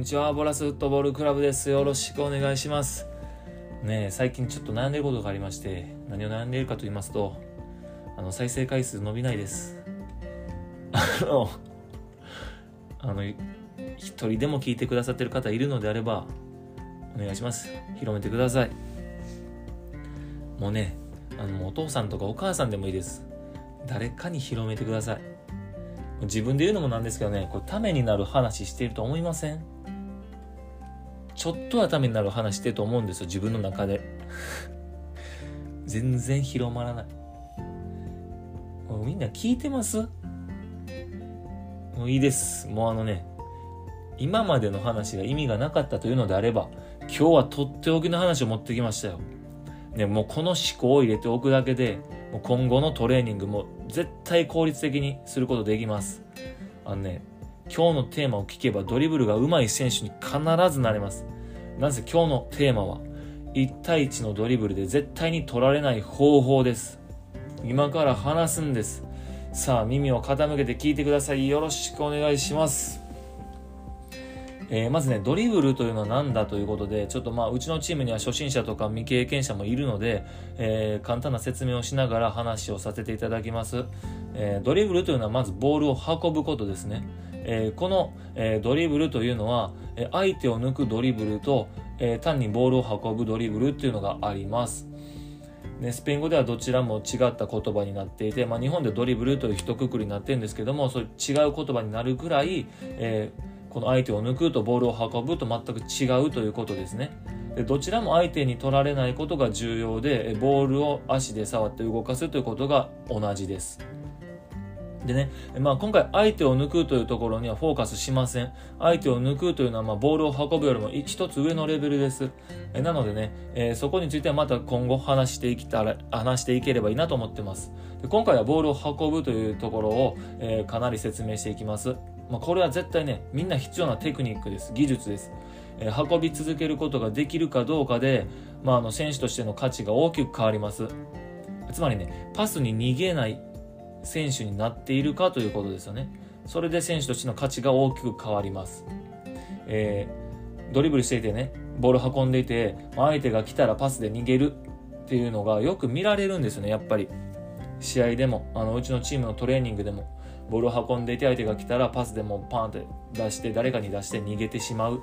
にちは。ボラスフットボールクラブです。よろしくお願いします。ね最近ちょっと悩んでることがありまして何を悩んでいるかと言いますとあの再生回数伸びないです。あのあの一人でも聞いてくださってる方いるのであればお願いします。広めてください。もうねあのお父さんとかお母さんでもいいです。誰かに広めてください。自分で言うのもなんですけどねこれためになる話していると思いません？ちょっとはためになる話してと思うんですよ自分の中で。全然広まらない。もうみんな聞いてます？もういいです。もうあのね今までの話が意味がなかったというのであれば今日はとっておきの話を持ってきましたよ。ね、もうこの思考を入れておくだけでもう今後のトレーニングも絶対効率的にすることできます。あのね今日のテーマを聞けばドリブルが上手い選手に必ずなれます。なぜ今日のテーマは1対1のドリブルで絶対に取られない方法です。今から話すんです。さあ耳を傾けて聞いてください。よろしくお願いします。えー、まずね、ドリブルというのは何だということで、ちょっとまあ、うちのチームには初心者とか未経験者もいるので、えー、簡単な説明をしながら話をさせていただきます。えー、ドリブルというのはまずボールを運ぶことですね。えこの、えドリブルというのは、え相手を抜くドリブルと、え単にボールを運ぶドリブルっていうのがあります。ね、スペイン語ではどちらも違った言葉になっていて、まあ、日本でドリブルという一括りになってるんですけどもそういう違う言葉になるぐらい、えーこの相手を抜くとボールを運ぶと全く違うということですね。でどちらも相手に取られないことが重要でボールを足で触って動かすということが同じです。でね、まあ、今回相手を抜くというところにはフォーカスしません。相手を抜くというのはまあボールを運ぶよりも一つ上のレベルです。えなのでね、えー、そこについてはまた今後話していきたら、話していければいいなと思ってます。で今回はボールを運ぶというところを、えー、かなり説明していきます。まあ、これは絶対ね、みんな必要なテクニックです。技術です。えー、運び続けることができるかどうかで、まあ、あの選手としての価値が大きく変わります。つまりね、パスに逃げない選手になっているかということですよね。それで選手としての価値が大きく変わります。えー、ドリブルしていてね、ボール運んでいて、相手が来たらパスで逃げるっていうのがよく見られるんですよね、やっぱり。試合でも、あのうちのチームのトレーニングでも。ボールを運んでいて相手が来たらパスでもパンって出して誰かに出して逃げてしまう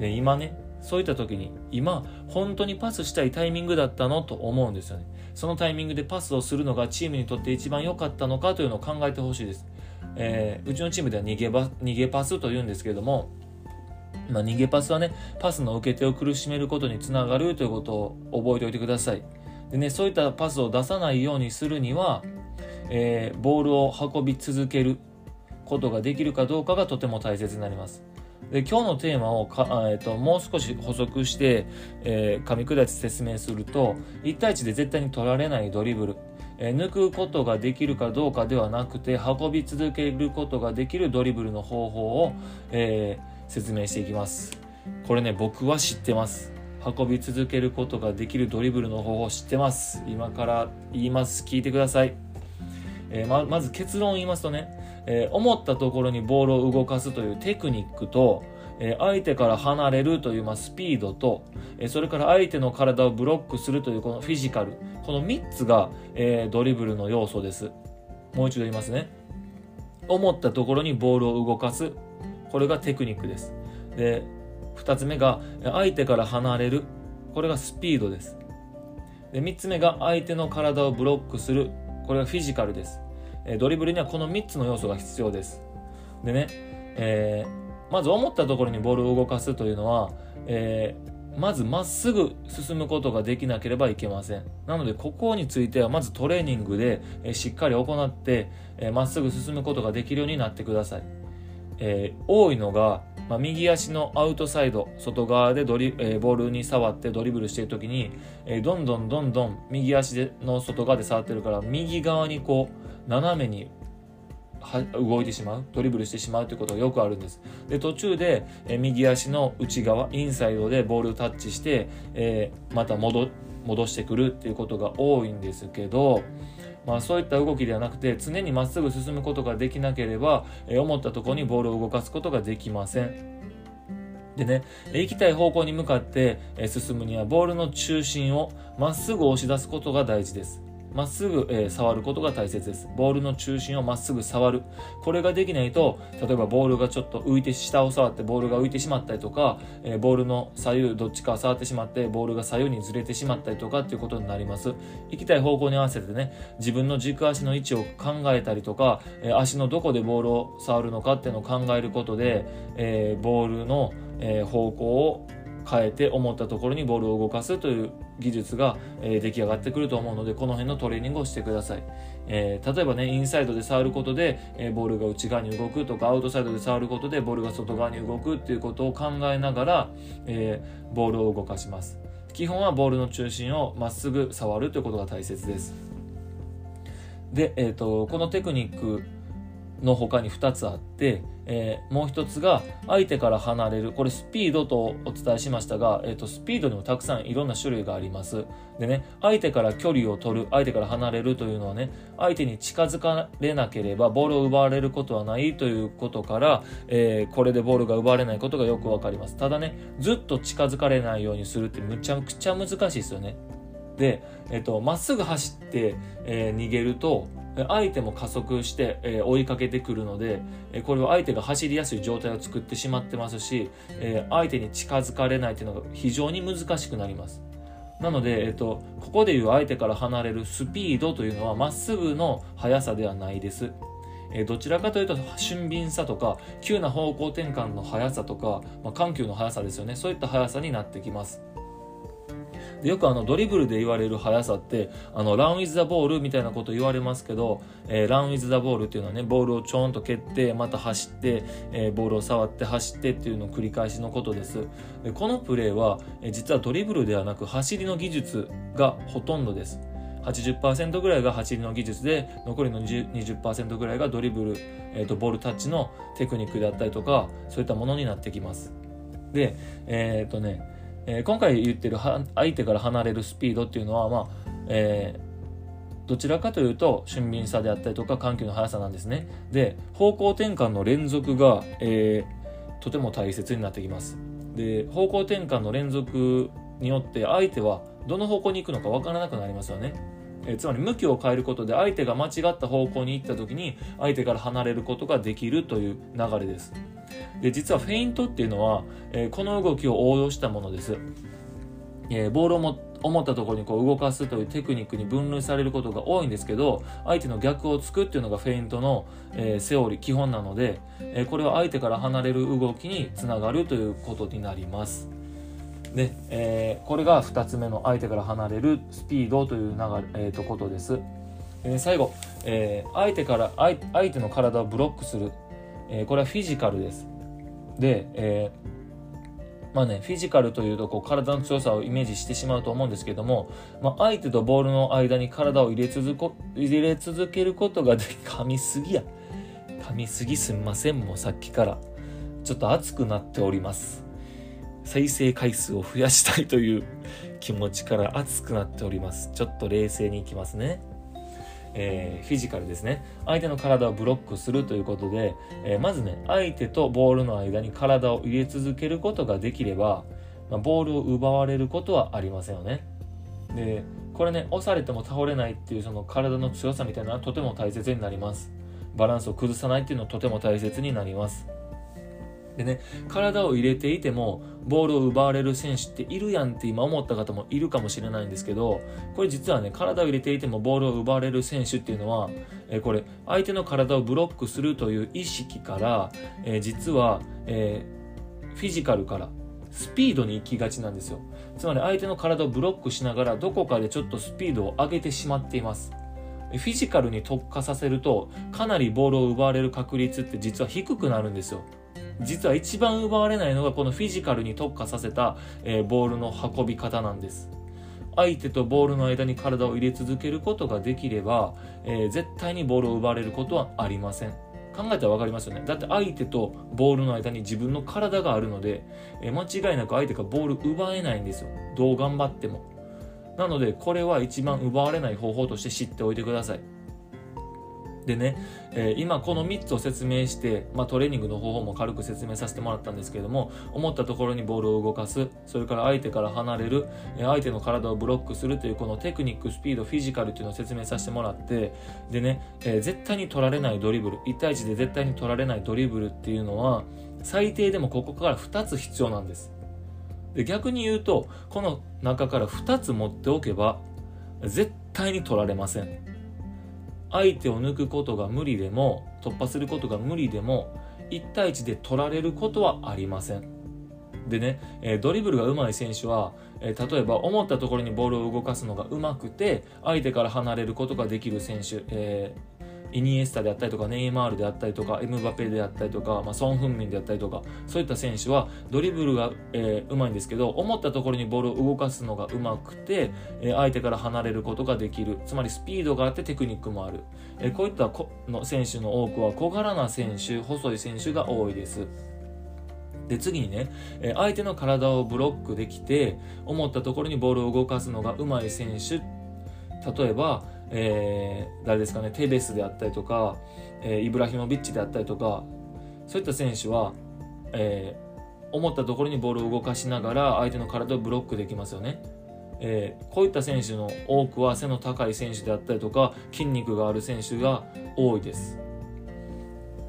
で今ねそういった時に今本当にパスしたいタイミングだったのと思うんですよねそのタイミングでパスをするのがチームにとって一番良かったのかというのを考えてほしいです、えー、うちのチームでは逃げば逃げパスというんですけれどもまあ、逃げパスはねパスの受け手を苦しめることにつながるということを覚えておいてくださいでねそういったパスを出さないようにするにはえー、ボールを運び続けることができるかどうかがとても大切になります。で今日のテーマをか、えーと、もう少し補足して、えー、噛み砕いて説明すると1対1で絶対に取られないドリブル、えー、抜くことができるかどうかではなくて運び続けることができるドリブルの方法を、えー、説明していきます。これね僕は知ってます。運び続けることができるドリブルの方法知ってます。今から言います。聞いてください。えー、ままず結論を言いますとね、えー、思ったところにボールを動かすというテクニックと、えー、相手から離れるという、まあ、スピードと、えそれから相手の体をブロックするというこのフィジカル。この3つが、えドリブルの要素です。もう一度言いますね。思ったところにボールを動かす。これがテクニックです。で2つ目が相手から離れる。これがスピードです。で3つ目が相手の体をブロックする。これがフィジカルです。えドリブルにはこの3つの要素が必要です。でね、えー、まず思ったところにボールを動かすというのは、えー、まずまっすぐ進むことができなければいけません。なので、ここについてはまずトレーニングで、えしっかり行って、えまっすぐ進むことができるようになってください。え、多いのが、まあ、右足のアウトサイド外側でドリ、えー、ボールに触ってドリブルしている時に、えー、どんどんどんどん右足での外側で触ってるから右側にこう斜めに動いてしまうドリブルしてしまうということがよくあるんですで途中で、え右足の内側インサイドでボールをタッチして、えまた戻戻してくるっていうことが多いんですけどまあ、そういった動きではなくて常にまっすぐ進むことができなければ、えー、思ったところにボールを動かすことができませんでね、行きたい方向に向かって進むにはボールの中心をまっすぐ押し出すことが大事です。まっすぐ、えー、触ることが大切です。ボールの中心をまっすぐ触る。これができないと、例えばボールがちょっと浮いて、下を触ってボールが浮いてしまったりとか、えー、ボールの左右どっちか触ってしまって、ボールが左右にずれてしまったりとかっていうことになります。行きたい方向に合わせてね、自分の軸足の位置を考えたりとか、えー、足のどこでボールを触るのかっていうのを考えることで、えボールの、え方向を変えて思ったところにボールを動かすという技術が、えー、出来上がってくると思うのでこの辺のトレーニングをしてください、えー、例えばねインサイドで触ることで、えー、ボールが内側に動くとかアウトサイドで触ることでボールが外側に動くっていうことを考えながら、えボールを動かします。基本はボールの中心をまっすぐ触るということが大切です。で、えーとこのテクニックの他に2つあって、えー、もう1つが相手から離れる。これスピードとお伝えしましたが、えーと、スピードにもたくさんいろんな種類があります。でね相手から距離を取る相手から離れるというのはね相手に近づかれなければボールを奪われることはないということから、えー、これでボールが奪われないことがよくわかります。ただねずっと近づかれないようにするってむちゃくちゃ難しいですよね。で、えっ、と、まっすぐ走って、えー、逃げると相手も加速して、えー、追いかけてくるので、えー、これは相手が走りやすい状態を作ってしまってますし、えー、相手に近づかれないというのが非常に難しくなります。なので、えっと、ここでいう相手から離れるスピードというのはまっすぐの速さではないです。えどちらかというと俊敏さとか急な方向転換の速さとか、まあ、緩急の速さですよねそういった速さになってきます。でよくあのドリブルで言われる速さってあのランウィズ・ザ・ボールみたいなこと言われますけど、えー、ランウィズ・ザ・ボールっていうのはねボールをちょんと蹴ってまた走って、えー、ボールを触って走ってっていうのを繰り返しのことです。でこのプレーは、えー、実はドリブルではなく走りの技術がほとんどです。80%ぐらいが走りの技術で残りの20%ぐらいがドリブル、えーと、ボールタッチのテクニックであったりとかそういったものになってきます。でえっ、ー、とねえー、今回言ってる相手から離れるスピードっていうのは、まあえー、どちらかというと俊敏さであったりとか緩急の速さなんですね。で方向転換の連続が、えー、とても大切になってきます。で方向転換の連続によって相手はどの方向に行くのか分からなくなりますよね。えつまり向きを変えることで相手が間違った方向に行った時に相手から離れることができるという流れです。で実はフェイントっていうのは、えー、この動きを応用したものです、えー、ボールをも思ったところにこう動かすというテクニックに分類されることが多いんですけど相手の逆をつくっていうのがフェイントの、えー、セオリー基本なので、えこれは相手から離れる動きにつながるということになります。で、えこれが2つ目の相手から離れるスピードという流れ、えー、とことです、え最後、え相手から相手の体をブロックする、えこれはフィジカルです。で、えー、まあね、フィジカルというとこう体の強さをイメージしてしまうと思うんですけども、まあ、相手とボールの間に体を入れ続こ入れ続けることがで噛みすぎや。噛みすぎすみませんもうさっきから。ちょっと熱くなっております。再生回数を増やしたいという気持ちから熱くなっております。ちょっと冷静にいきますね。えー、フィジカルですね。相手の体をブロックするということで、えー、まずね相手とボールの間に体を入れ続けることができれば、まあ、ボールを奪われることはありませんよね。でこれね押されても倒れないっていうその体の強さみたいなのはとても大切になります。バランスを崩さないっていうのはとても大切になります。でね、体を入れていても、ボールを奪われる選手っているやんって今思った方もいるかもしれないんですけど、これ実はね、体を入れていてもボールを奪われる選手っていうのは、え、これ、相手の体をブロックするという意識から、え、実は、え、フィジカルから、スピードに行きがちなんですよ。つまり相手の体をブロックしながらどこかでちょっとスピードを上げてしまっています。フィジカルに特化させるとかなりボールを奪われる確率って実は低くなるんですよ。実は一番奪われないのがこのフィジカルに特化させた、えー、ボールの運び方なんです。相手とボールの間に体を入れ続けることができれば、えー、絶対にボールを奪われることはありません。考えたら分かりますよね。だって相手とボールの間に自分の体があるので、えー、間違いなく相手がボール奪えないんですよ。どう頑張っても。なので、これは一番奪われない方法として知っておいてください。でね、えー、今この3つを説明して、まあ、トレーニングの方法も軽く説明させてもらったんですけれども思ったところにボールを動かすそれから相手から離れる、えー、相手の体をブロックするというこのテクニックスピードフィジカルというのを説明させてもらってでね、えー、絶対に取られないドリブル1対1で絶対に取られないドリブルっていうのは最低でもここから2つ必要なんです。で逆に言うとこの中から2つ持っておけば絶対に取られません。相手を抜くことが無理でも突破することが無理でも1対1で取られることはありません。でね、えドリブルが上手い選手は、え例えば思ったところにボールを動かすのが上手くて相手から離れることができる選手、えイニエスタであったりとかネイマールであったりとかエムバペであったりとか、まあ、ソン・フンミンであったりとかそういった選手はドリブルが、えー、うまいんですけど思ったところにボールを動かすのがうまくて、えー、相手から離れることができるつまりスピードがあってテクニックもある、えー、こういったこの選手の多くは小柄な選手細い選手が多いです。で次にね、え相手の体をブロックできて思ったところにボールを動かすのがうまい選手例えばえー、誰ですかねテベスであったりとか、えー、イブラヒモビッチであったりとかそういった選手は、えー、思ったところにボールを動かしながら相手の体をブロックできますよね。えー、こういった選手の多くは背の高い選手であったりとか筋肉がある選手が多いです。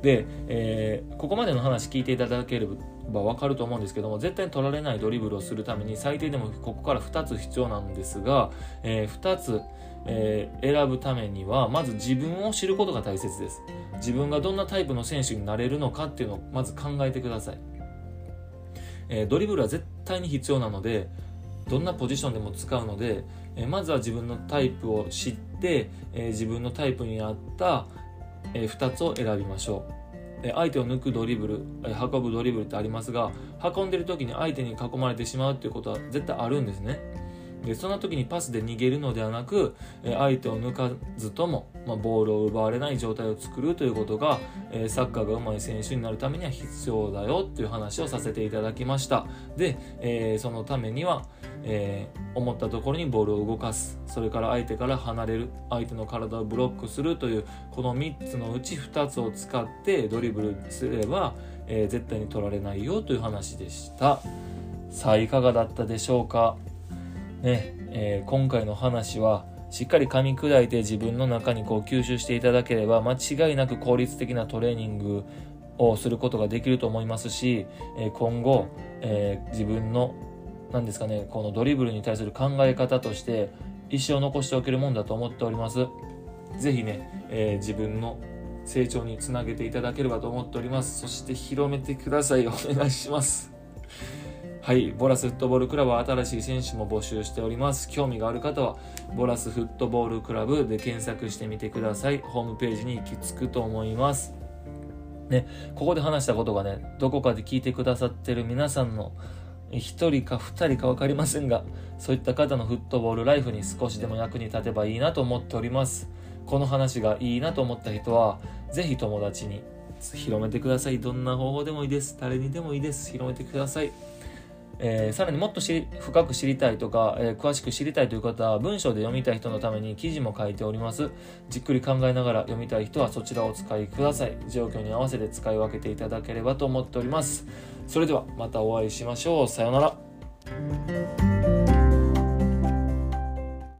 で、えー、ここまでの話聞いていただければ分かると思うんですけども絶対に取られないドリブルをするために最低でもここから2つ必要なんですが、えー、2つえー、選ぶためにはまず自分を知ることが大切です。自分がどんなタイプの選手になれるのかっていうのをまず考えてください、えー、ドリブルは絶対に必要なのでどんなポジションでも使うので、えー、まずは自分のタイプを知って、え自分のタイプに合った、え2つを選びましょう。相手を抜くドリブル、運ぶドリブルってありますが運んでる時に相手に囲まれてしまうっていうことは絶対あるんですね。でそんな時にパスで逃げるのではなく相手を抜かずとも、ま、ボールを奪われない状態を作るということがサッカーが上手い選手になるためには必要だよっていう話をさせていただきました。で、え、そのためには、え、思ったところにボールを動かす。それから相手から離れる。相手の体をブロックするというこの3つのうち2つを使ってドリブルすれば、え、絶対に取られないよという話でした。さあいかがだったでしょうか？ね、えー、今回の話はしっかり噛み砕いて自分の中にこう吸収していただければ間違いなく効率的なトレーニングをすることができると思いますし、え今後、えー、自分の何ですかねこのドリブルに対する考え方として一生残しておけるもんだと思っております。是非ね、えー、自分の成長につなげていただければと思っております。そして広めてください。お願いします。はい、ボラスフットボールクラブは新しい選手も募集しております。興味がある方は、ボラスフットボールクラブで検索してみてください。ホームページに行き着くと思います。ね、ここで話したことがね、どこかで聞いてくださってる皆さんの1人か2人か分かりませんが、そういった方のフットボールライフに少しでも役に立てばいいなと思っております。この話がいいなと思った人は、ぜひ友達に広めてください。どんな方法でもいいです。誰にでもいいです。広めてください。えー、さらにもっと深く知りたいとか、えー、詳しく知りたいという方は文章で読みたい人のために記事も書いております。じっくり考えながら読みたい人はそちらをお使いください。状況に合わせて使い分けていただければと思っております。それではまたお会いしましょう。さようなら。